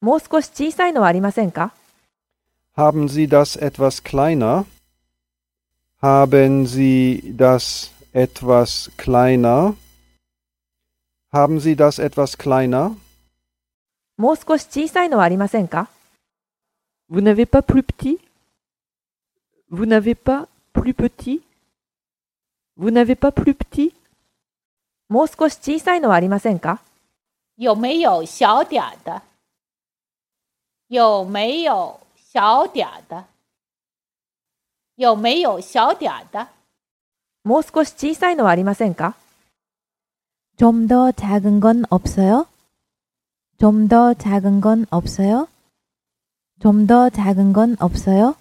もう少し小さいのはありませんか Haben Sie das etwas kleiner? Haben Sie das etwas kleiner? Haben Sie das etwas kleiner? もう少し小さいのはありませんか Vous n'avez pas plus petit Vous n'avez pas plus petit Vous n'avez pas plus petit もう少し小さいのはありませんか有没有小点儿的？ 有没有小点儿的？有没有小点儿的？もう少し小さいのはありませんか 좀 더 작은 건 없어요? 좀 더 작은 건 없어요? 좀 더 작은 건 없어요?